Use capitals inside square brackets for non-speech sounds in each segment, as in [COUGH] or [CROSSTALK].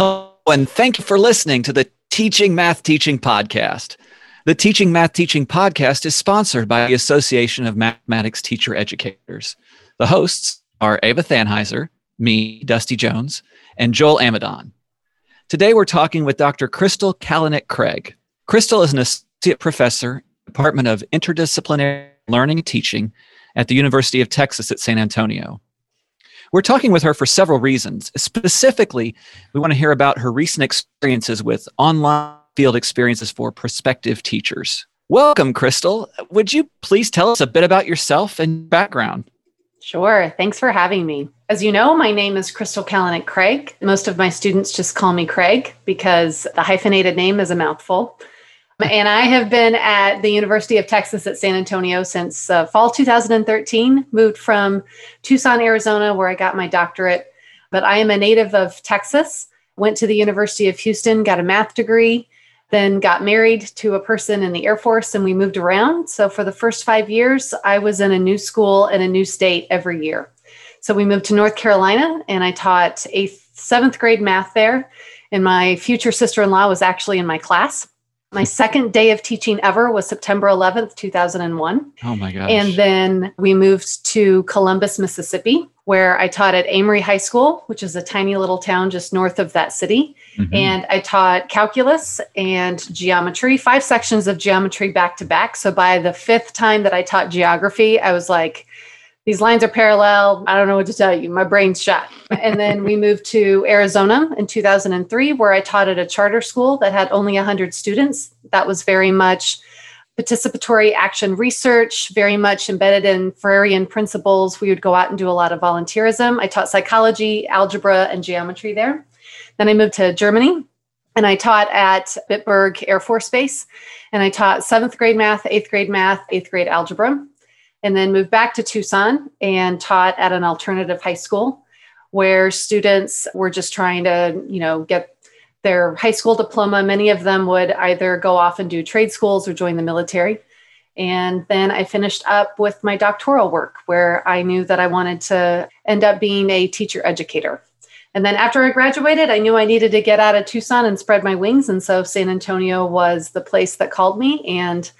Hello, and thank you for listening to the Teaching Math Teaching Podcast. The Teaching Math Teaching Podcast is sponsored by the Association of Mathematics Teacher Educators. The hosts are Eva Thanheiser, me, Dusty Jones, and Joel Amidon. Today we're talking with Dr. Crystal Kalinec Craig. Crystal is an associate professor, Department of Interdisciplinary Learning and Teaching at the University of Texas at San Antonio. We're talking with her for several reasons. Specifically, we want to hear about her recent experiences with online field experiences for prospective teachers. Welcome, Crystal. Would you please tell us a bit about yourself and background? Sure. Thanks for having me. As you know, my name is Crystal Kalinec Craig. Most of my students just call me Craig because the hyphenated name is a mouthful. And I have been at the University of Texas at San Antonio since uh, fall 2013. Moved from Tucson, Arizona, where I got my doctorate. But I am a native of Texas. Went to the University of Houston, got a math degree, then got married to a person in the Air Force, and we moved around. So for the first five years, I was in a new school in a new state every year. So we moved to North Carolina, and I taught eighth, seventh grade math there. And my future sister in law was actually in my class. My second day of teaching ever was September 11th, 2001. Oh my gosh. And then we moved to Columbus, Mississippi, where I taught at Amory High School, which is a tiny little town just north of that city. Mm-hmm. And I taught calculus and geometry, five sections of geometry back to back. So by the fifth time that I taught geography, I was like, these lines are parallel. I don't know what to tell you. My brain's shot. And then we moved to Arizona in 2003, where I taught at a charter school that had only 100 students. That was very much participatory action research, very much embedded in Freirean principles. We would go out and do a lot of volunteerism. I taught psychology, algebra, and geometry there. Then I moved to Germany and I taught at Bitburg Air Force Base. And I taught seventh grade math, eighth grade math, eighth grade algebra and then moved back to Tucson and taught at an alternative high school where students were just trying to, you know, get their high school diploma. Many of them would either go off and do trade schools or join the military. And then I finished up with my doctoral work where I knew that I wanted to end up being a teacher educator. And then after I graduated, I knew I needed to get out of Tucson and spread my wings. And so San Antonio was the place that called me. And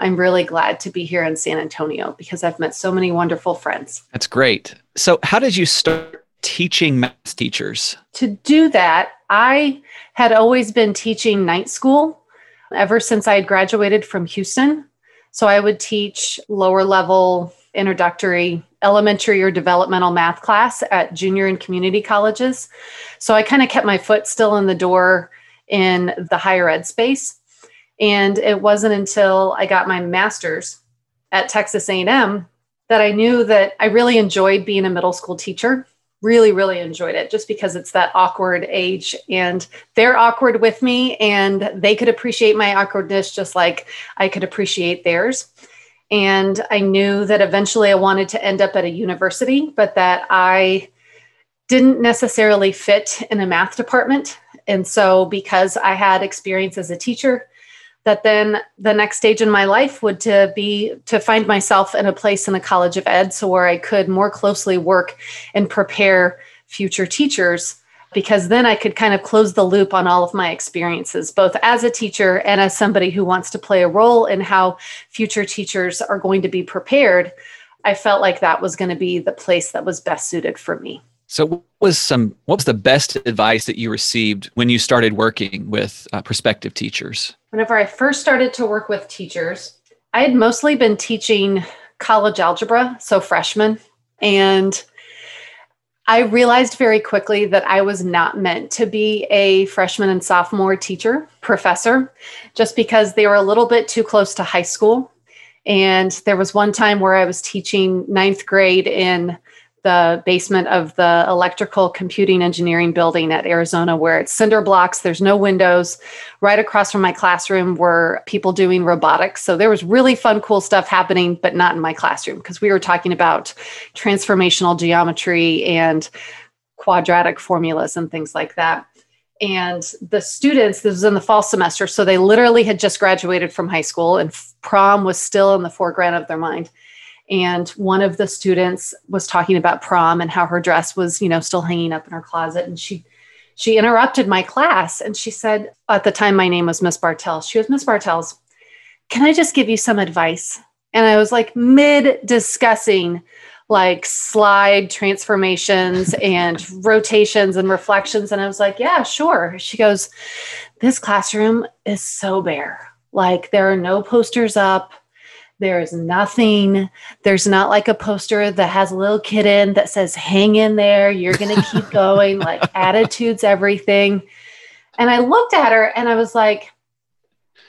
I'm really glad to be here in San Antonio because I've met so many wonderful friends. That's great. So, how did you start teaching math teachers? To do that, I had always been teaching night school ever since I had graduated from Houston. So, I would teach lower level introductory elementary or developmental math class at junior and community colleges. So I kind of kept my foot still in the door in the higher ed space. And it wasn't until I got my master's at Texas A&M that I knew that I really enjoyed being a middle school teacher. Really, really enjoyed it just because it's that awkward age and they're awkward with me and they could appreciate my awkwardness just like I could appreciate theirs. And I knew that eventually I wanted to end up at a university, but that I didn't necessarily fit in a math department. And so, because I had experience as a teacher, that then the next stage in my life would to be to find myself in a place in a college of ed so where i could more closely work and prepare future teachers because then i could kind of close the loop on all of my experiences both as a teacher and as somebody who wants to play a role in how future teachers are going to be prepared i felt like that was going to be the place that was best suited for me so, what was some what was the best advice that you received when you started working with uh, prospective teachers? Whenever I first started to work with teachers, I had mostly been teaching college algebra, so freshmen, and I realized very quickly that I was not meant to be a freshman and sophomore teacher, professor, just because they were a little bit too close to high school. And there was one time where I was teaching ninth grade in the basement of the electrical computing engineering building at Arizona, where it's cinder blocks, there's no windows. Right across from my classroom were people doing robotics. So there was really fun, cool stuff happening, but not in my classroom because we were talking about transformational geometry and quadratic formulas and things like that. And the students, this was in the fall semester, so they literally had just graduated from high school and prom was still in the foreground of their mind and one of the students was talking about prom and how her dress was you know still hanging up in her closet and she she interrupted my class and she said, at the time, my name was Miss Bartels. She was Miss Bartels. Can I just give you some advice? And I was like mid discussing like slide transformations [LAUGHS] and rotations and reflections. And I was like, yeah, sure. She goes, this classroom is so bare. Like there are no posters up. There is nothing. There's not like a poster that has a little kid in that says, hang in there. You're going [LAUGHS] to keep going. like attitudes, everything. And I looked at her and I was like,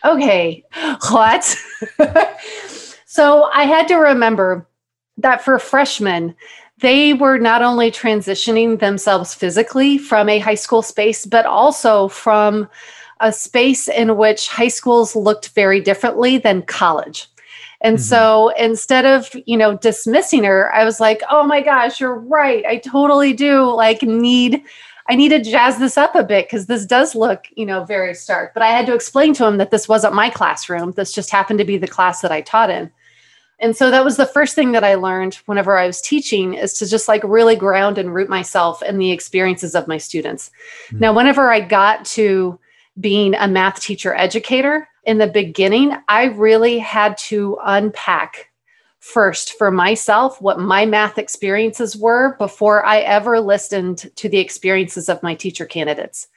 okay, what? [LAUGHS] so I had to remember that for freshmen, they were not only transitioning themselves physically from a high school space, but also from a space in which high schools looked very differently than college. And mm-hmm. so instead of, you know, dismissing her, I was like, "Oh my gosh, you're right. I totally do like need I need to jazz this up a bit because this does look, you know, very stark." But I had to explain to him that this wasn't my classroom. This just happened to be the class that I taught in. And so that was the first thing that I learned whenever I was teaching is to just like really ground and root myself in the experiences of my students. Mm-hmm. Now, whenever I got to being a math teacher educator in the beginning, I really had to unpack first for myself what my math experiences were before I ever listened to the experiences of my teacher candidates.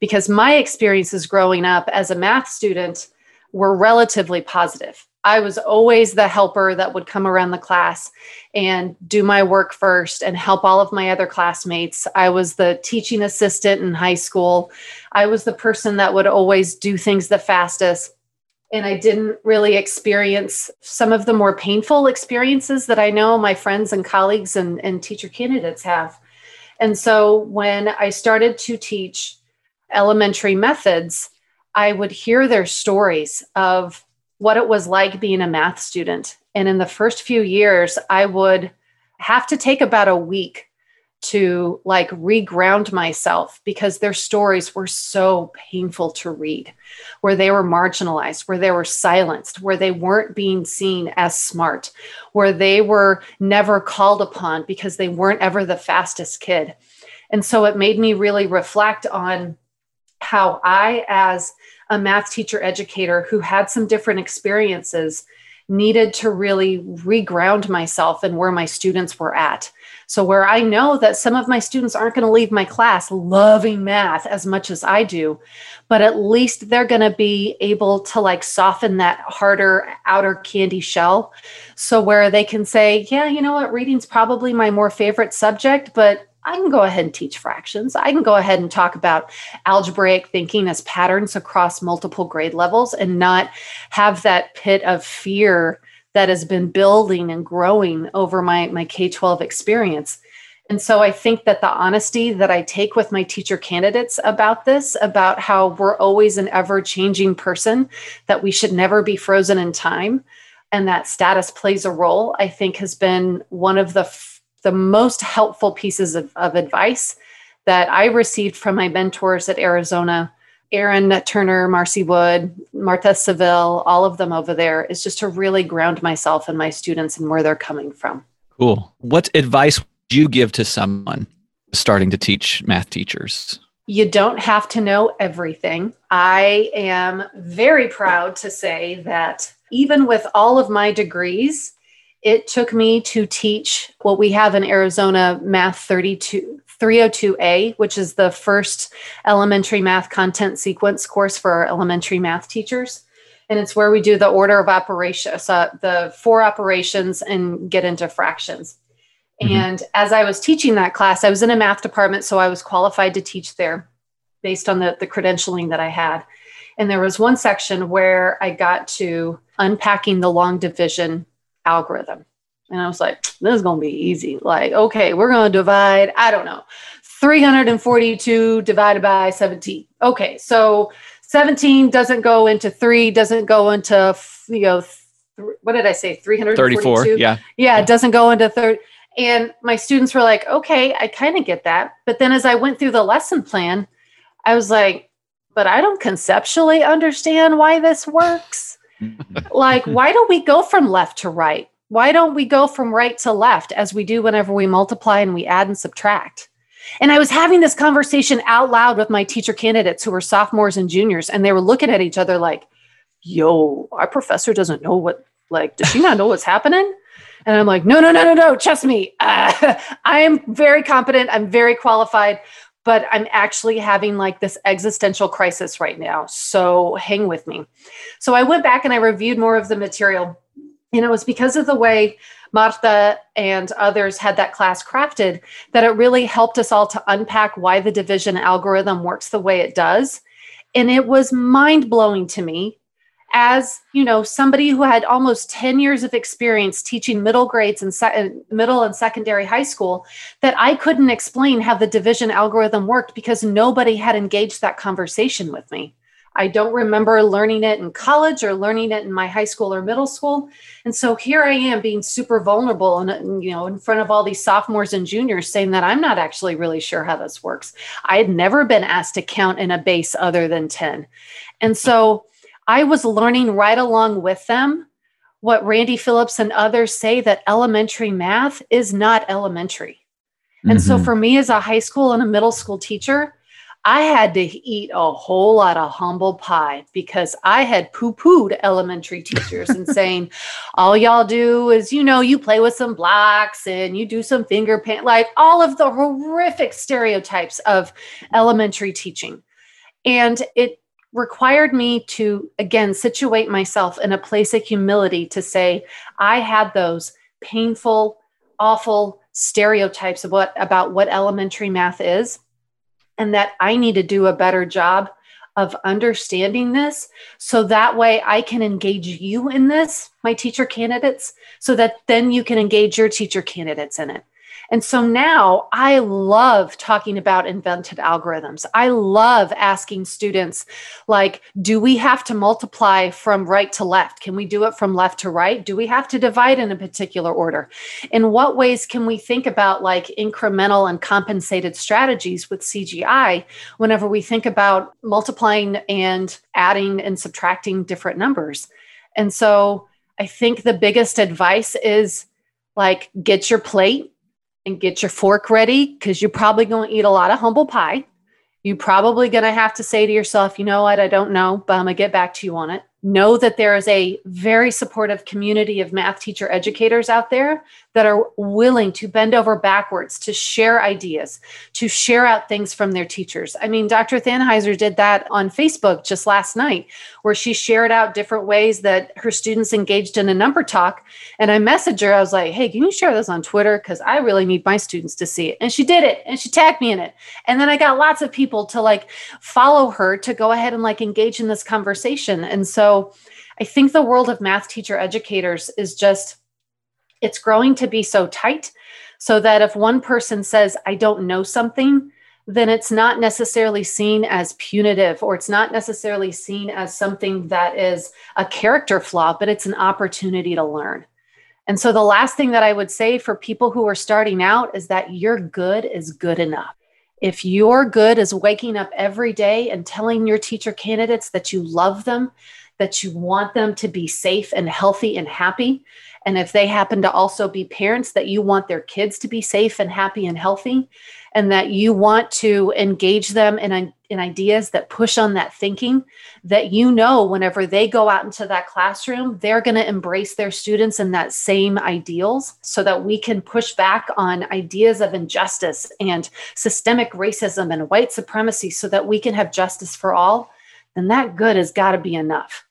Because my experiences growing up as a math student were relatively positive. I was always the helper that would come around the class and do my work first and help all of my other classmates. I was the teaching assistant in high school. I was the person that would always do things the fastest. And I didn't really experience some of the more painful experiences that I know my friends and colleagues and, and teacher candidates have. And so when I started to teach elementary methods, I would hear their stories of what it was like being a math student. And in the first few years, I would have to take about a week to like reground myself because their stories were so painful to read, where they were marginalized, where they were silenced, where they weren't being seen as smart, where they were never called upon because they weren't ever the fastest kid. And so it made me really reflect on how I, as a math teacher educator who had some different experiences needed to really reground myself and where my students were at. So, where I know that some of my students aren't going to leave my class loving math as much as I do, but at least they're going to be able to like soften that harder outer candy shell. So, where they can say, yeah, you know what, reading's probably my more favorite subject, but I can go ahead and teach fractions. I can go ahead and talk about algebraic thinking as patterns across multiple grade levels and not have that pit of fear that has been building and growing over my, my K 12 experience. And so I think that the honesty that I take with my teacher candidates about this, about how we're always an ever changing person, that we should never be frozen in time, and that status plays a role, I think has been one of the the most helpful pieces of, of advice that I received from my mentors at Arizona Erin Turner, Marcy Wood, Marta Civil, all of them over there is just to really ground myself and my students and where they're coming from. Cool. What advice would you give to someone starting to teach math teachers? You don't have to know everything. I am very proud to say that even with all of my degrees, it took me to teach what we have in Arizona Math 32 302A, which is the first elementary math content sequence course for our elementary math teachers. And it's where we do the order of operations, the four operations, and get into fractions. Mm-hmm. And as I was teaching that class, I was in a math department, so I was qualified to teach there based on the, the credentialing that I had. And there was one section where I got to unpacking the long division algorithm. And I was like, this is going to be easy. Like, okay, we're going to divide, I don't know, 342 divided by 17. Okay, so 17 doesn't go into three, doesn't go into, you know, th- what did I say? 334. Yeah. Yeah, it doesn't go into third. And my students were like, okay, I kind of get that. But then as I went through the lesson plan, I was like, but I don't conceptually understand why this works like, why don't we go from left to right? Why don't we go from right to left as we do whenever we multiply and we add and subtract? And I was having this conversation out loud with my teacher candidates who were sophomores and juniors, and they were looking at each other like, yo, our professor doesn't know what, like, does she not know what's happening? And I'm like, no, no, no, no, no, trust me. Uh, [LAUGHS] I am very competent. I'm very qualified, but I'm actually having like this existential crisis right now. So hang with me. So I went back and I reviewed more of the material. And it was because of the way Marta and others had that class crafted that it really helped us all to unpack why the division algorithm works the way it does. And it was mind blowing to me as you know somebody who had almost 10 years of experience teaching middle grades and se- middle and secondary high school that i couldn't explain how the division algorithm worked because nobody had engaged that conversation with me. I don't remember learning it in college or learning it in my high school or middle school. And so here i am being super vulnerable and you know in front of all these sophomores and juniors saying that i'm not actually really sure how this works. I had never been asked to count in a base other than 10 and so I was learning right along with them what Randy Philipp and others say that elementary math is not elementary. And mm-hmm. so for me as a high school and a middle school teacher, I had to eat a whole lot of humble pie because I had poo pooed elementary teachers and saying, [LAUGHS] all y'all do is, you know, you play with some blocks and you do some finger paint, like all of the horrific stereotypes of elementary teaching. And it required me to again situate myself in a place of humility to say i had those painful awful stereotypes of what about what elementary math is and that i need to do a better job of understanding this so that way i can engage you in this my teacher candidates so that then you can engage your teacher candidates in it and so now I love talking about invented algorithms. I love asking students, like, do we have to multiply from right to left? Can we do it from left to right? Do we have to divide in a particular order? In what ways can we think about like incremental and compensated strategies with CGI whenever we think about multiplying and adding and subtracting different numbers? And so I think the biggest advice is like, get your plate and get your fork ready because you're probably going to eat a lot of humble pie. You're probably going to have to say to yourself, you know what, I don't know, but I'm going to get back to you on it know that there is a very supportive community of math teacher educators out there that are willing to bend over backwards to share ideas, to share out things from their teachers. I mean, Dr. Thanheiser did that on Facebook just last night, where she shared out different ways that her students engaged in a number talk. And I messaged her, I was like, hey, can you share this on Twitter? Because I really need my students to see it. And she did it and she tagged me in it. And then I got lots of people to like follow her to go ahead and like engage in this conversation. And so I think the world of math teacher educators is just, it's growing to be so tight so that if one person says, I don't know something, then it's not necessarily seen as punitive or it's not necessarily seen as something that is a character flaw, but it's an opportunity to learn. And so the last thing that I would say for people who are starting out is that your good is good enough. If your good is waking up every day and telling your teacher candidates that you love them, that you want them to be safe and healthy and happy. And if they happen to also be parents, that you want their kids to be safe and happy and healthy, and that you want to engage them in, in ideas that push on that thinking, that you know whenever they go out into that classroom, they're going to embrace their students in that same ideals so that we can push back on ideas of injustice and systemic racism and white supremacy so that we can have justice for all, then that good has got to be enough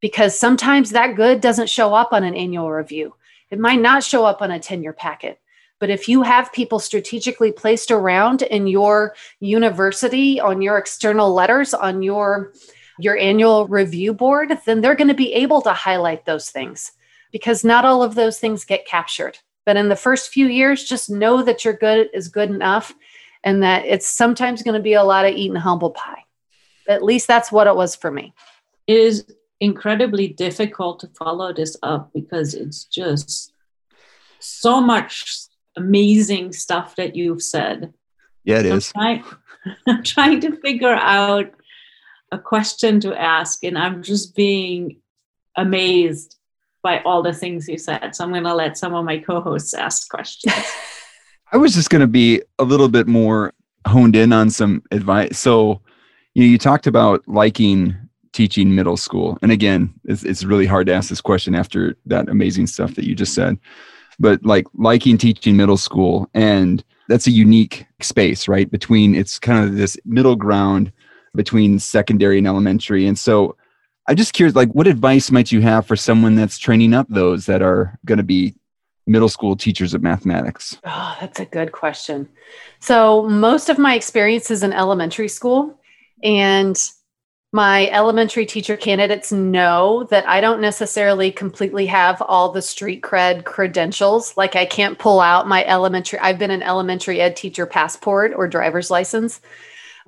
because sometimes that good doesn't show up on an annual review. It might not show up on a tenure packet. But if you have people strategically placed around in your university, on your external letters, on your your annual review board, then they're going to be able to highlight those things because not all of those things get captured. But in the first few years, just know that your good is good enough and that it's sometimes going to be a lot of eating humble pie. At least that's what it was for me. Is incredibly difficult to follow this up because it's just so much amazing stuff that you've said. Yeah, it is. I'm trying, [LAUGHS] I'm trying to figure out a question to ask, and I'm just being amazed by all the things you said. So I'm going to let some of my co hosts ask questions. [LAUGHS] I was just going to be a little bit more honed in on some advice. So, you know, you talked about liking teaching middle school, and again, it's, it's really hard to ask this question after that amazing stuff that you just said. But like liking teaching middle school, and that's a unique space, right? Between it's kind of this middle ground between secondary and elementary, and so. I'm just curious, like, what advice might you have for someone that's training up those that are going to be middle school teachers of mathematics? Oh, that's a good question. So, most of my experience is in elementary school, and my elementary teacher candidates know that I don't necessarily completely have all the street cred credentials. Like, I can't pull out my elementary, I've been an elementary ed teacher passport or driver's license.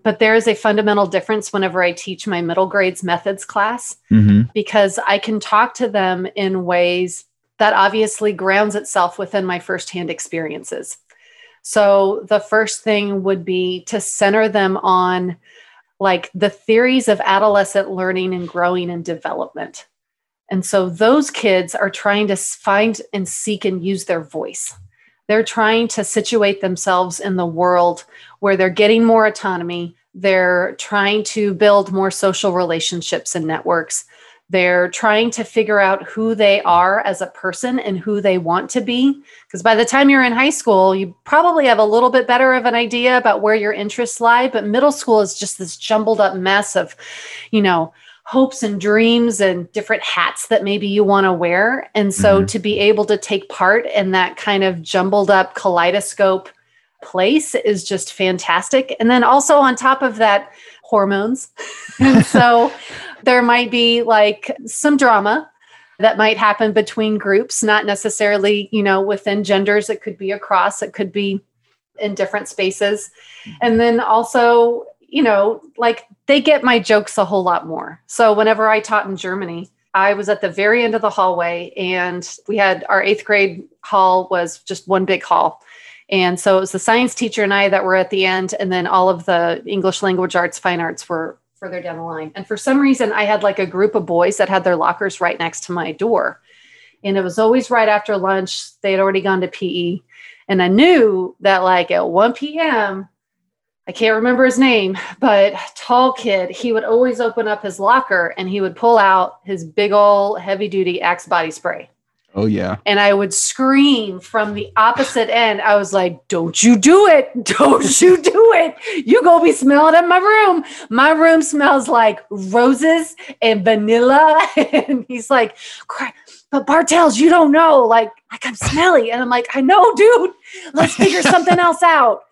But there is a fundamental difference whenever I teach my middle grades methods class mm-hmm. because I can talk to them in ways that obviously grounds itself within my firsthand experiences. So the first thing would be to center them on like the theories of adolescent learning and growing and development. And so those kids are trying to find and seek and use their voice. They're trying to situate themselves in the world where they're getting more autonomy. They're trying to build more social relationships and networks. They're trying to figure out who they are as a person and who they want to be. Because by the time you're in high school, you probably have a little bit better of an idea about where your interests lie. But middle school is just this jumbled up mess of, you know, hopes and dreams and different hats that maybe you want to wear. And so mm-hmm. to be able to take part in that kind of jumbled up kaleidoscope place is just fantastic. And then also on top of that, hormones. [LAUGHS] and so there might be like some drama that might happen between groups, not necessarily, you know, within genders. It could be across, it could be in different spaces. And then also, you know, like they get my jokes a whole lot more. So whenever I taught in Germany, I was at the very end of the hallway and we had our eighth grade hall was just one big hall. And so it was the science teacher and I that were at the end, and then all of the English language arts, fine arts were further down the line. And for some reason, I had like a group of boys that had their lockers right next to my door. And it was always right after lunch. They had already gone to PE. And I knew that like at 1 p.m., I can't remember his name, but tall kid, he would always open up his locker and he would pull out his big old heavy duty Axe body spray. Oh yeah. And I would scream from the opposite end. I was like, "Don't you do it. [LAUGHS] Don't you do it. You go be smelling in my room. My room smells like roses and vanilla." [LAUGHS] and he's like, "But Bartels, you don't know. Like like I'm smelly." And I'm like, "I know, dude. Let's figure something [LAUGHS] else out."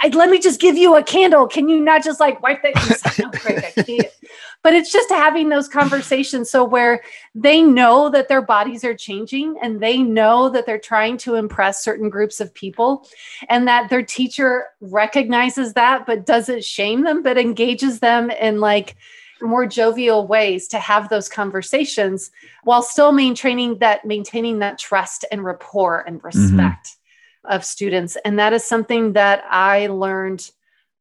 I, let me just give you a candle. Can you not just like wipe that? Like, no, great, I can't but it's just having those conversations so where they know that their bodies are changing and they know that they're trying to impress certain groups of people and that their teacher recognizes that but doesn't shame them but engages them in like more jovial ways to have those conversations while still maintaining that maintaining that trust and rapport and mm-hmm. respect mm-hmm. of students and that is something that i learned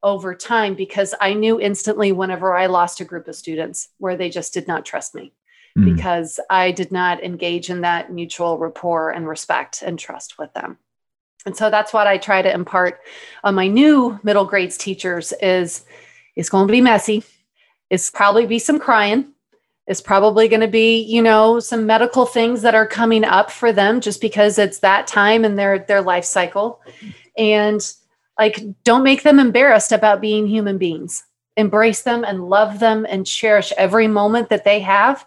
over time because I knew instantly whenever I lost a group of students where they just did not trust me mm. because I did not engage in that mutual rapport and respect and trust with them. And so that's what I try to impart on my new middle grades teachers is it's going to be messy. It's probably be some crying. It's probably going to be, you know, some medical things that are coming up for them just because it's that time in their their life cycle. And like don't make them embarrassed about being human beings. Embrace them and love them and cherish every moment that they have.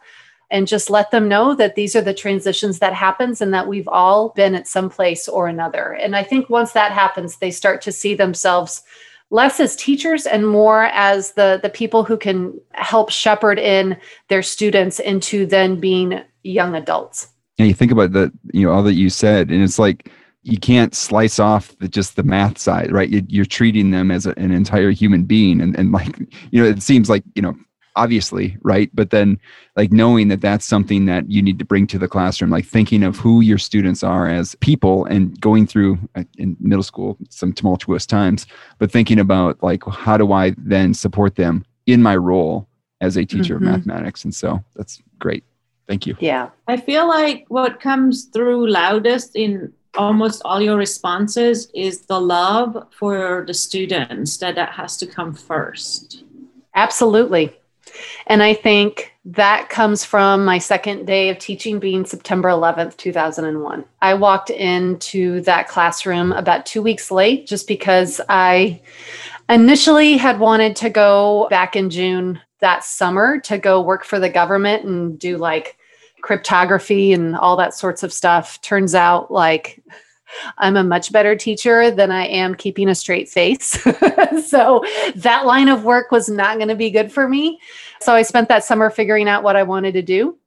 And just let them know that these are the transitions that happens and that we've all been at some place or another. And i think once that happens they start to see themselves less as teachers and more as the the people who can help shepherd in their students into then being young adults. Yeah you think about that you know all that you said and it's like you can't slice off the, just the math side, right? You, are treating them as a, an entire human being, and and like you know, it seems like you know, obviously, right? But then like knowing that that's something that you need to bring to the classroom, like thinking of who your students are as people, and going through uh, in middle school some tumultuous times, but thinking about like how do I then support them in my role as a teacher mm-hmm. of mathematics, and so that's great. Thank you. Yeah. I feel like what comes through loudest in almost all your responses is the love for the students that that has to come first. Absolutely. And I think that comes from my second day of teaching being September 11th, 2001. I walked into that classroom about two weeks late just because I initially had wanted to go back in June that summer to go work for the government and do like cryptography and all that sorts of stuff. Turns out, like, I'm a much better teacher than I am keeping a straight face. [LAUGHS] so that line of work was not going to be good for me. So I spent that summer figuring out what I wanted to do.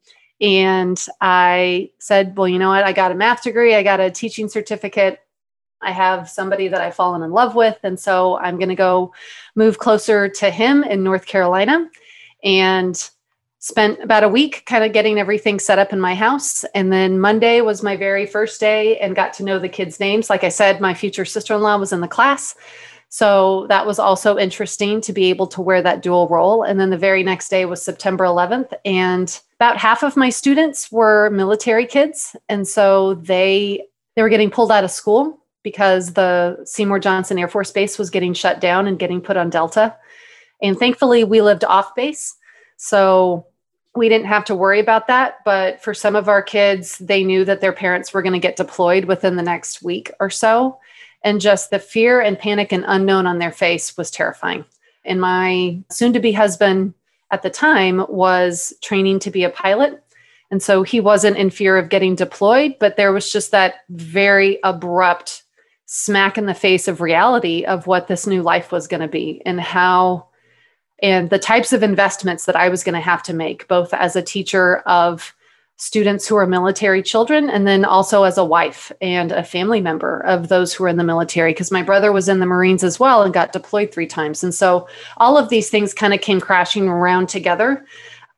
And I said, well, you know what? I got a math degree, I got a teaching certificate. I have somebody that I've fallen in love with. And so I'm going to go move closer to him in North Carolina. And spent about a week kind of getting everything set up in my house. And then monday was my very first day and got to know the kids names. Like i said my future sister-in-law was in the class. So that was also interesting to be able to wear that dual role. And then the very next day was september 11th and about half of my students were military kids. And so they they were getting pulled out of school because the seymour johnson air force base was getting shut down and getting put on delta. And thankfully we lived off base. So we didn't have to worry about that. But for some of our kids, they knew that their parents were going to get deployed within the next week or so. And just the fear and panic and unknown on their face was terrifying. And my soon to be husband at the time was training to be a pilot. And so he wasn't in fear of getting deployed, but there was just that very abrupt smack in the face of reality of what this new life was going to be and how and the types of investments that I was going to have to make, both as a teacher of students who are military children and then also as a wife and a family member of those who are in the military because my brother was in the marines as well and got deployed three times. And so all of these things kind of came crashing around together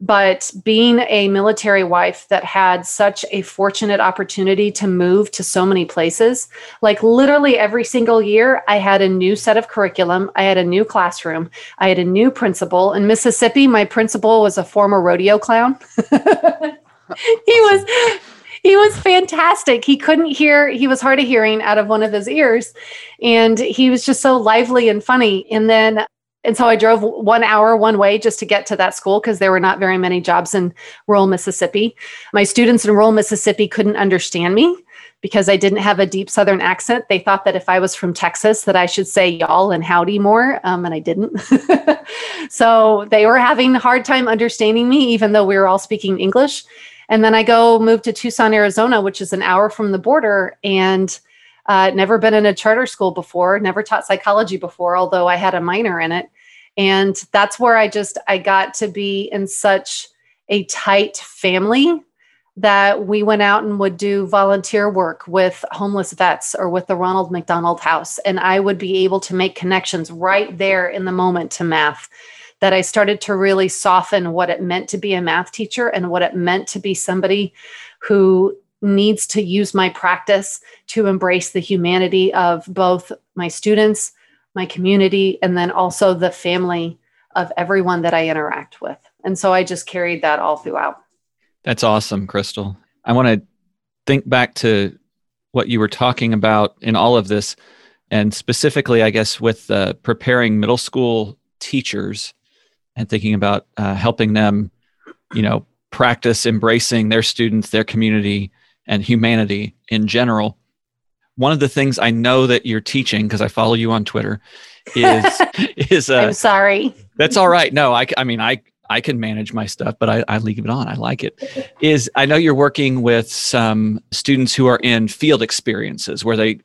but being a military wife that had such a fortunate opportunity to move to so many places, like literally every single year, I had a new set of curriculum, I had a new classroom, I had a new principal. In Mississippi, my principal was a former rodeo clown. [LAUGHS] he was he was fantastic. He couldn't hear, he was hard of hearing out of one of his ears. And he was just so lively and funny. And then and so I drove one hour one way just to get to that school because there were not very many jobs in rural Mississippi. My students in rural Mississippi couldn't understand me because I didn't have a deep Southern accent. They thought that if I was from Texas, that I should say y'all and howdy more, um, and I didn't. [LAUGHS] so they were having a hard time understanding me, even though we were all speaking English. And then I go move to Tucson, Arizona, which is an hour from the border, and uh, never been in a charter school before, never taught psychology before, although I had a minor in it and that's where i just i got to be in such a tight family that we went out and would do volunteer work with homeless vets or with the Ronald McDonald House. And I would be able to make connections right there in the moment to math. That I started to really soften what it meant to be a math teacher and what it meant to be somebody who needs to use my practice to embrace the humanity of both my students, my community, and then also the family of everyone that I interact with. And so I just carried that all throughout. That's awesome, Crystal. I want to think back to what you were talking about in all of this, and specifically, I guess, with uh, preparing middle school teachers and thinking about uh, helping them, you know, practice embracing their students, their community, and humanity in general one of the things I know that you're teaching because I follow you on Twitter is [LAUGHS] is uh, I'm sorry. That's all right. No, I I mean I I can manage my stuff, but I, I leave it on. I like it. Is I know you're working with some students who are in field experiences where they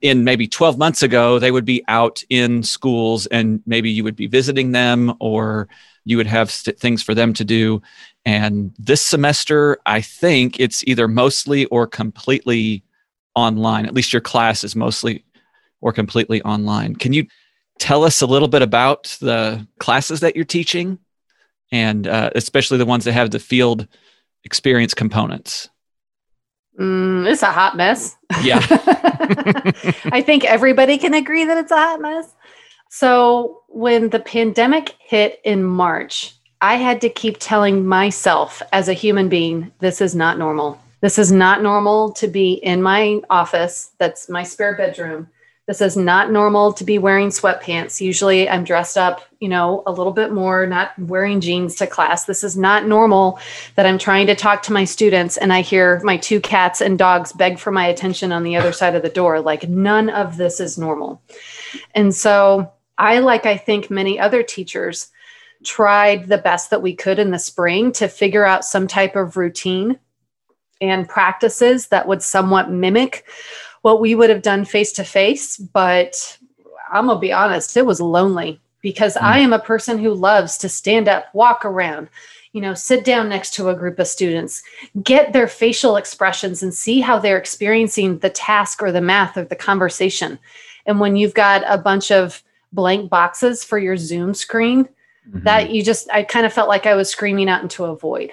in maybe 12 months ago they would be out in schools and maybe you would be visiting them or you would have st- things for them to do and this semester i think it's either mostly or completely online. At least your class is mostly or completely online. Can you tell us a little bit about the classes that you're teaching and uh, especially the ones that have the field experience components? Mm, it's a hot mess. Yeah. [LAUGHS] I think everybody can agree that it's a hot mess. So, when the pandemic hit in March, I had to keep telling myself as a human being, this is not normal This is not normal to be in my office. That's my spare bedroom. This is not normal to be wearing sweatpants. Usually I'm dressed up, you know, a little bit more, not wearing jeans to class. This is not normal that I'm trying to talk to my students and I hear my two cats and dogs beg for my attention on the other side of the door. Like none of this is normal. And so I, like I think many other teachers, tried the best that we could in the spring to figure out some type of routine and practices that would somewhat mimic what we would have done face to face. But I'm going to be honest, it was lonely because mm. I am a person who loves to stand up, walk around, you know, sit down next to a group of students, get their facial expressions and see how they're experiencing the task or the math or the conversation. And when you've got a bunch of blank boxes for your Zoom screen, mm-hmm. that you just, I kind of felt like I was screaming out into a void.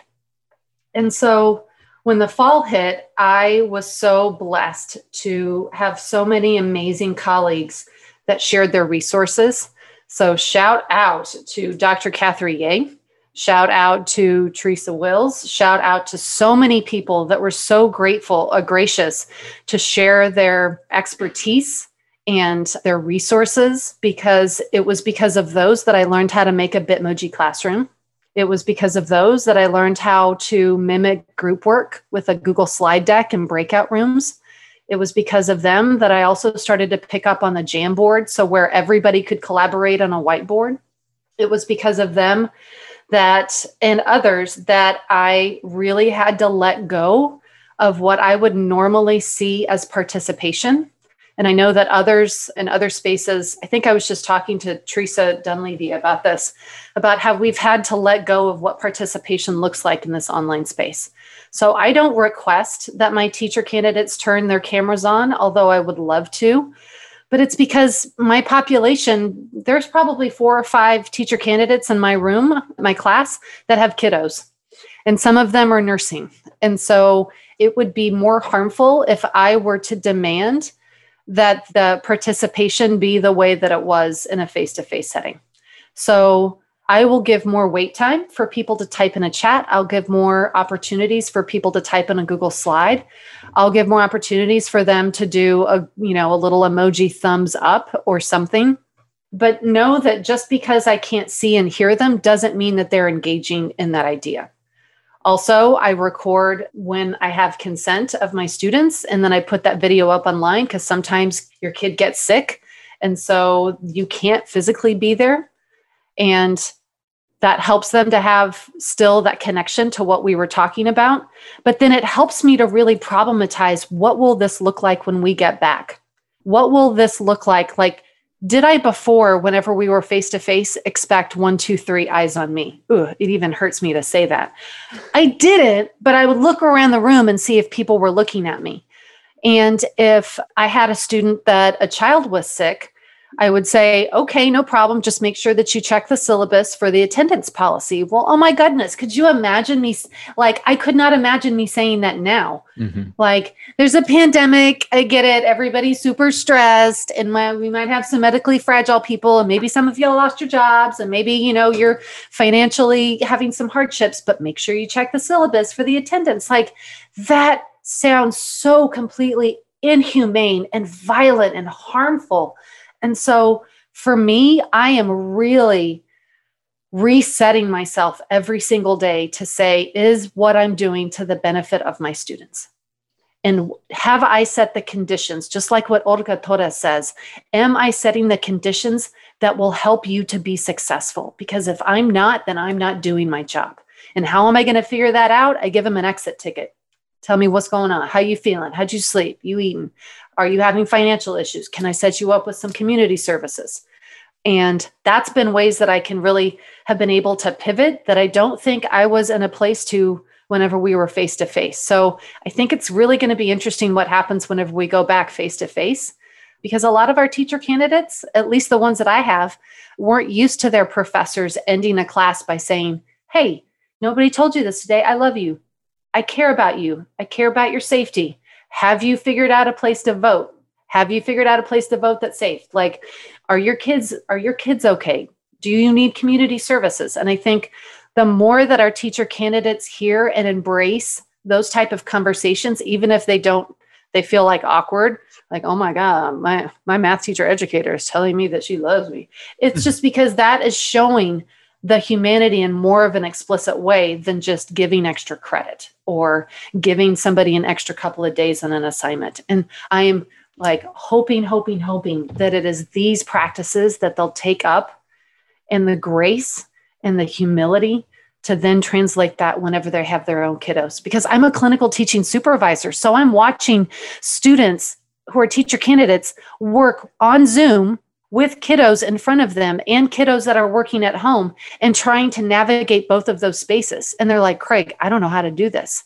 And so when the fall hit, I was so blessed to have so many amazing colleagues that shared their resources. So, shout out to Dr. Catherine Ye, shout out to Teresa Wills, shout out to so many people that were so grateful, uh, gracious to share their expertise and their resources because it was because of those that I learned how to make a Bitmoji classroom. It was because of those that I learned how to mimic group work with a Google slide deck and breakout rooms. It was because of them that I also started to pick up on the Jamboard, so where everybody could collaborate on a whiteboard. It was because of them that and others that I really had to let go of what I would normally see as participation and I know that others in other spaces, I think I was just talking to Teresa Dunleavy about this, about how we've had to let go of what participation looks like in this online space. So I don't request that my teacher candidates turn their cameras on, although I would love to. But it's because my population, there's probably four or five teacher candidates in my room, my class, that have kiddos. And some of them are nursing. And so it would be more harmful if I were to demand that the participation be the way that it was in a face to face setting. So I will give more wait time for people to type in a chat. I'll give more opportunities for people to type in a Google slide. I'll give more opportunities for them to do a, you know, a little emoji thumbs up or something. But know that just because I can't see and hear them doesn't mean that they're engaging in that idea. Also, I record when I have consent of my students, and then I put that video up online because sometimes your kid gets sick. And so you can't physically be there. And that helps them to have still that connection to what we were talking about. But then it helps me to really problematize what will this look like when we get back? What will this look like? Like, did I before, whenever we were face to face, expect one, two, three eyes on me? Ooh, it even hurts me to say that. I didn't, but I would look around the room and see if people were looking at me. And if I had a student that a child was sick, I would say, okay, no problem. Just make sure that you check the syllabus for the attendance policy. Well, oh my goodness, could you imagine me? Like, I could not imagine me saying that now. Mm-hmm. Like, there's a pandemic. I get it. Everybody's super stressed, and my, we might have some medically fragile people, and maybe some of you lost your jobs, and maybe, you know, you're financially having some hardships, but make sure you check the syllabus for the attendance. Like, that sounds so completely inhumane and violent and harmful and so for me, I am really resetting myself every single day to say, is what I'm doing to the benefit of my students? And have I set the conditions, just like what Olga Torres says? Am I setting the conditions that will help you to be successful? Because if I'm not, then I'm not doing my job. And how am I going to figure that out? I give them an exit ticket. Tell me what's going on. How you feeling? How'd you sleep? You eating? Are you having financial issues? Can I set you up with some community services? And that's been ways that I can really have been able to pivot that I don't think I was in a place to whenever we were face to face. So I think it's really going to be interesting what happens whenever we go back face to face because a lot of our teacher candidates, at least the ones that I have, weren't used to their professors ending a class by saying, Hey, nobody told you this today. I love you. I care about you. I care about your safety. Have you figured out a place to vote? Have you figured out a place to vote that's safe? Like, are your kids are your kids okay? Do you need community services? And I think the more that our teacher candidates hear and embrace those type of conversations, even if they don't, they feel like awkward, like, oh my God, my, my math teacher educator is telling me that she loves me. It's [LAUGHS] just because that is showing the humanity in more of an explicit way than just giving extra credit or giving somebody an extra couple of days on an assignment. And I am like hoping, hoping, hoping that it is these practices that they'll take up and the grace and the humility to then translate that whenever they have their own kiddos. Because I'm a clinical teaching supervisor. So I'm watching students who are teacher candidates work on Zoom with kiddos in front of them and kiddos that are working at home and trying to navigate both of those spaces. And they're like, Craig, I don't know how to do this.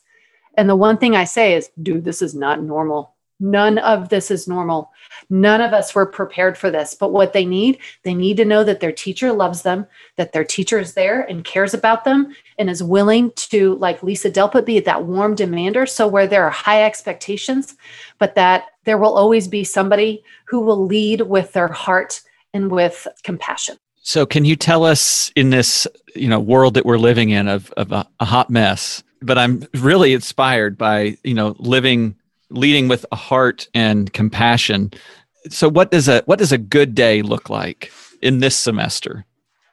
And the one thing I say is, dude, this is not normal. None of this is normal. None of us were prepared for this. But what they need, they need to know that their teacher loves them, that their teacher is there and cares about them and is willing to, like Lisa Delpit, be that warm demander. So, where there are high expectations, but that there will always be somebody who will lead with their heart and with compassion. So, can you tell us in this, you know, world that we're living in of, of a, a hot mess? But I'm really inspired by, you know, living leading with a heart and compassion. So what does a what does a good day look like in this semester?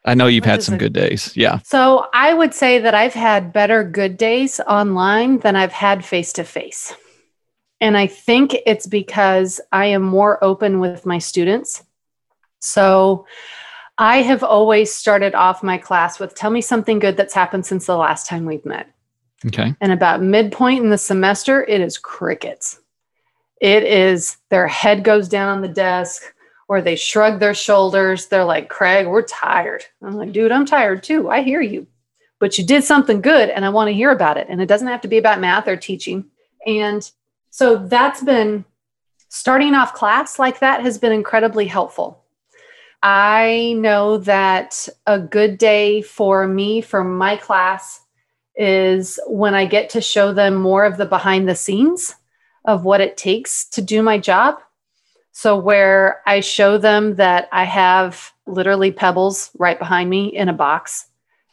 I know you've what had some good days. Yeah. So I would say that I've had better good days online than I've had face to face. And I think it's because I am more open with my students. So I have always started off my class with tell me something good that's happened since the last time we've met. Okay. And about midpoint in the semester, it is crickets. It is their head goes down on the desk or they shrug their shoulders. They're like, Craig, we're tired. I'm like, dude, I'm tired too. I hear you. But you did something good and I want to hear about it. And it doesn't have to be about math or teaching. And so that's been starting off class like that has been incredibly helpful. I know that a good day for me, for my class, is when I get to show them more of the behind the scenes of what it takes to do my job. So, where I show them that I have literally pebbles right behind me in a box,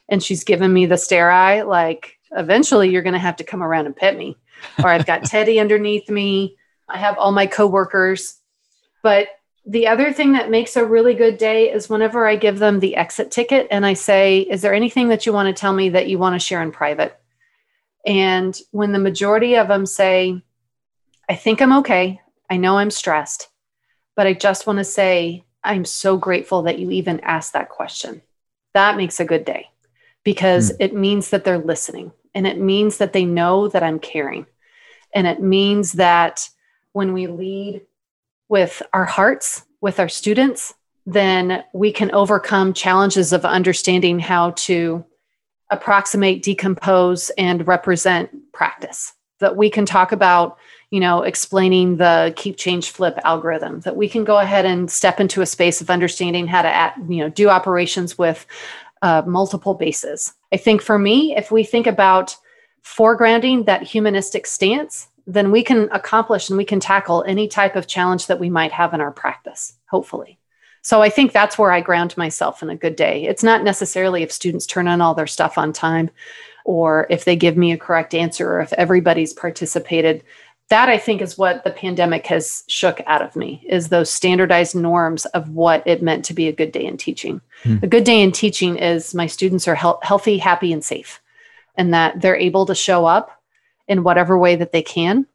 and she's giving me the stare eye, like, eventually you're going to have to come around and pet me. Or I've got [LAUGHS] Teddy underneath me. I have all my coworkers. But the other thing that makes a really good day is whenever I give them the exit ticket and I say, Is there anything that you want to tell me that you want to share in private? And when the majority of them say, I think I'm okay, I know I'm stressed, but I just want to say, I'm so grateful that you even asked that question. That makes a good day because mm. it means that they're listening and it means that they know that I'm caring. And it means that when we lead with our hearts, with our students, then we can overcome challenges of understanding how to approximate, decompose, and represent practice. That we can talk about, you know, explaining the keep, change, flip algorithm. That we can go ahead and step into a space of understanding how to, you know, do operations with uh, multiple bases. I think for me, if we think about foregrounding that humanistic stance, then we can accomplish and we can tackle any type of challenge that we might have in our practice, hopefully. So I think that's where I ground myself in a good day. It's not necessarily if students turn on all their stuff on time or if they give me a correct answer or if everybody's participated. That I think is what the pandemic has shook out of me is those standardized norms of what it meant to be a good day in teaching. Hmm. A good day in teaching is my students are he- healthy, happy, and safe, and that they're able to show up in whatever way that they can,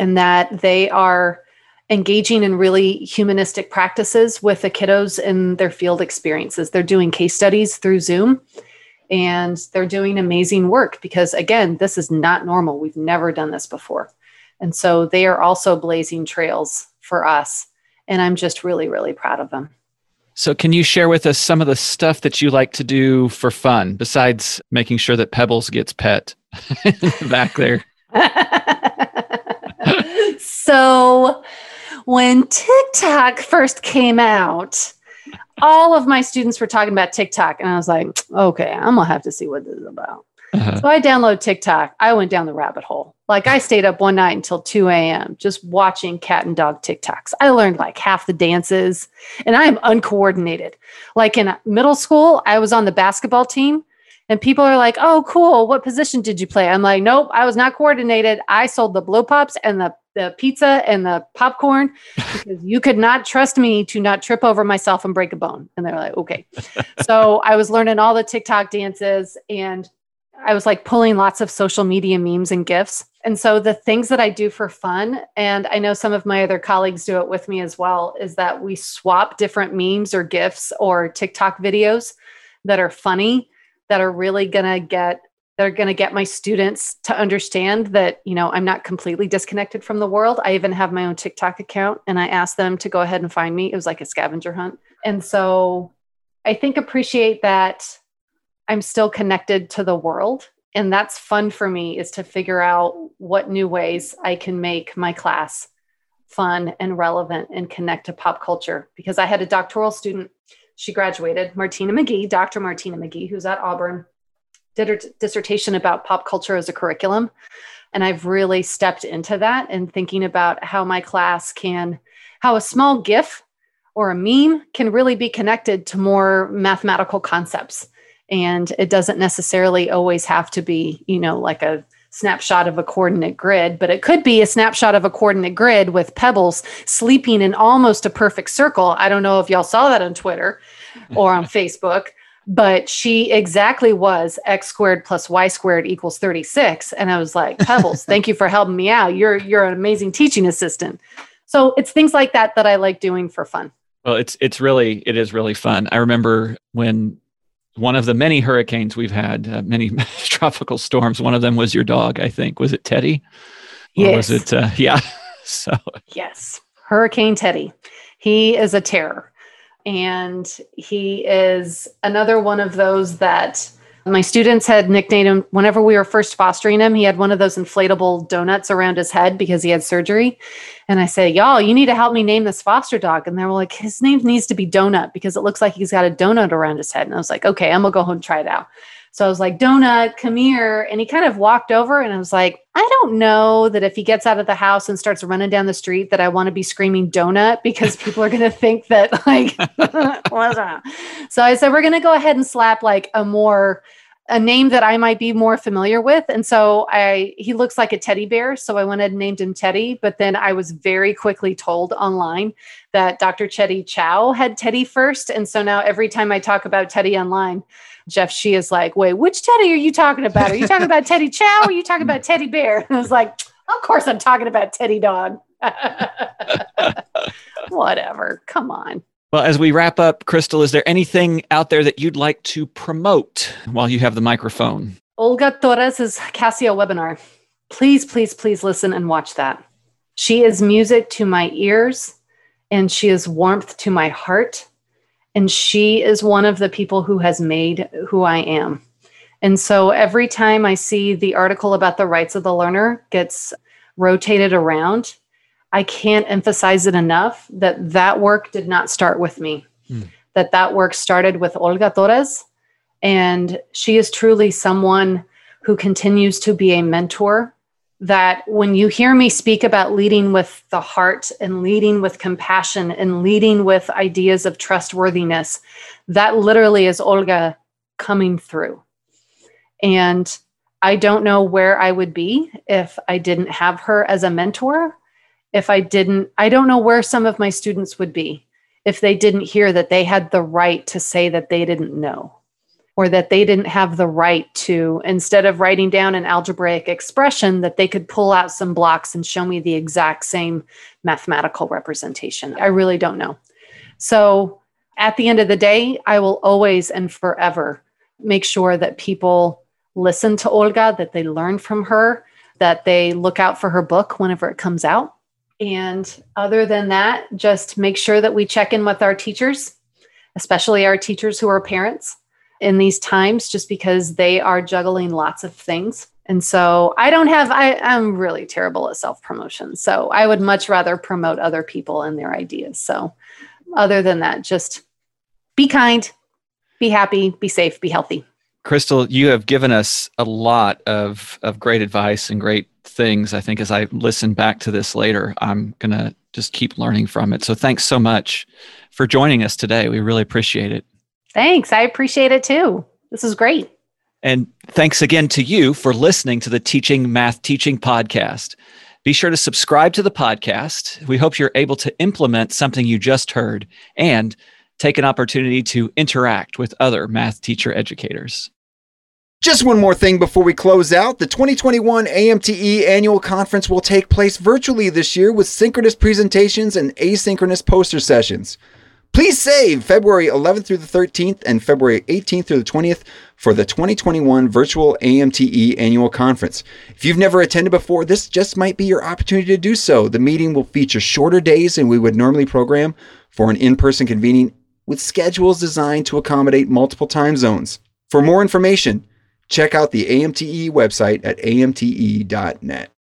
and that they are engaging in really humanistic practices with the kiddos in their field experiences. They're doing case studies through Zoom and they're doing amazing work because, again, this is not normal. We've never done this before. And so they are also blazing trails for us. And I'm just really, really proud of them. So, can you share with us some of the stuff that you like to do for fun besides making sure that Pebbles gets pet [LAUGHS] back there? [LAUGHS] so, when TikTok first came out, all of my students were talking about TikTok, and I was like, okay, I'm gonna have to see what this is about. Uh-huh. So I download TikTok. I went down the rabbit hole. Like I stayed up one night until 2 a.m. just watching cat and dog TikToks. I learned like half the dances and I am uncoordinated. Like in middle school, I was on the basketball team And people are like, oh, cool. What position did you play? I'm like, nope, I was not coordinated. I sold the blow pops and the, the pizza and the popcorn [LAUGHS] because you could not trust me to not trip over myself and break a bone. And they're like, okay. [LAUGHS] so I was learning all the TikTok dances and I was like pulling lots of social media memes and gifs. And so the things that I do for fun, and I know some of my other colleagues do it with me as well, is that we swap different memes or gifs or TikTok videos that are funny, that are really gonna get that are going to get my students to understand that you know i'm not completely disconnected from the world i even have my own tiktok account and i asked them to go ahead and find me it was like a scavenger hunt and so i think appreciate that I'm still connected to the world. And that's fun for me is to figure out what new ways I can make my class fun and relevant and connect to pop culture. Because I had a doctoral student, she graduated, Martina McGee, Dr. Martina McGee, who's at Auburn, did her t- dissertation about pop culture as a curriculum. And I've really stepped into that and thinking about how my class can, how a small GIF or a meme can really be connected to more mathematical concepts and it doesn't necessarily always have to be you know like a snapshot of a coordinate grid but it could be a snapshot of a coordinate grid with pebbles sleeping in almost a perfect circle. I don't know if y'all saw that on twitter or on [LAUGHS] facebook but she exactly was x squared plus y squared equals 36 and i was like pebbles [LAUGHS] thank you for helping me out. You're you're an amazing teaching assistant. So it's things like that that i like doing for fun. Well it's it's really it is really fun. I remember when one of the many hurricanes we've had, uh, many [LAUGHS] tropical storms. One of them was your dog, I think. Was it Teddy? Or yes. was it? Uh, [LAUGHS] yeah. so. Yes, Hurricane Teddy. He is a terror, and he is another one of those that my students had nicknamed him whenever we were first fostering him. He had one of those inflatable donuts around his head because he had surgery. And I said, Y'all, you need to help me name this foster dog. And they were like, His name needs to be Donut because it looks like he's got a donut around his head. And I was like, Okay, I'm going to go home and try it out. So I was like, Donut, come here. And he kind of walked over and I was like, I don't know that if he gets out of the house and starts running down the street that I want to be screaming donut because people are going to think that like? [LAUGHS] So I said, we're going to go ahead and slap like a more, a name that I might be more familiar with. And so I, he looks like a teddy bear. So I went and named him Teddy. But then I was very quickly told online that Dr. Teddy Chao had Teddy first. And so now every time I talk about Teddy online, Jeff She is like, wait, which Teddy are you talking about? Are you talking about Teddy [LAUGHS] Chao? Or are you talking about Teddy Bear? And I was like, of course I'm talking about Teddy Dog. [LAUGHS] Whatever. Come on. Well, as we wrap up, Crystal, is there anything out there that you'd like to promote while you have the microphone? Olga Torres' Casio webinar. Please, please, please listen and watch that. She is music to my ears and she is warmth to my heart. And she is one of the people who has made who I am. And so every time I see the article about the rights of the learner gets rotated around, I can't emphasize it enough that that work did not start with me. Hmm. That that work started with Olga Torres and she is truly someone who continues to be a mentor that when you hear me speak about leading with the heart and leading with compassion and leading with ideas of trustworthiness, that literally is Olga coming through. And I don't know where I would be if I didn't have her as a mentor. If I didn't, I don't know where some of my students would be if they didn't hear that they had the right to say that they didn't know or that they didn't have the right to, instead of writing down an algebraic expression, that they could pull out some blocks and show me the exact same mathematical representation. I really don't know. So at the end of the day, I will always and forever make sure that people listen to Olga, that they learn from her, that they look out for her book whenever it comes out. And other than that, just make sure that we check in with our teachers, especially our teachers who are parents in these times just because they are juggling lots of things. And so I don't have, I, I'm really terrible at self promotion. So I would much rather promote other people and their ideas. So other than that, just be kind, be happy, be safe, be healthy. Crystal, you have given us a lot of, of great advice and great things. I think as I listen back to this later, I'm going to just keep learning from it. So thanks so much for joining us today. We really appreciate it. Thanks. I appreciate it too. This is great. And thanks again to you for listening to the Teaching Math Teaching podcast. Be sure to subscribe to the podcast. We hope you're able to implement something you just heard and take an opportunity to interact with other math teacher educators. Just one more thing before we close out. The 2021 AMTE annual conference will take place virtually this year with synchronous presentations and asynchronous poster sessions. Please save February 11th through the 13th and February 18th through the 20th for the 2021 virtual AMTE annual conference. If you've never attended before, this just might be your opportunity to do so. The meeting will feature shorter days than we would normally program for an in person convening with schedules designed to accommodate multiple time zones. For more information, check out the AMTE website at amte.net.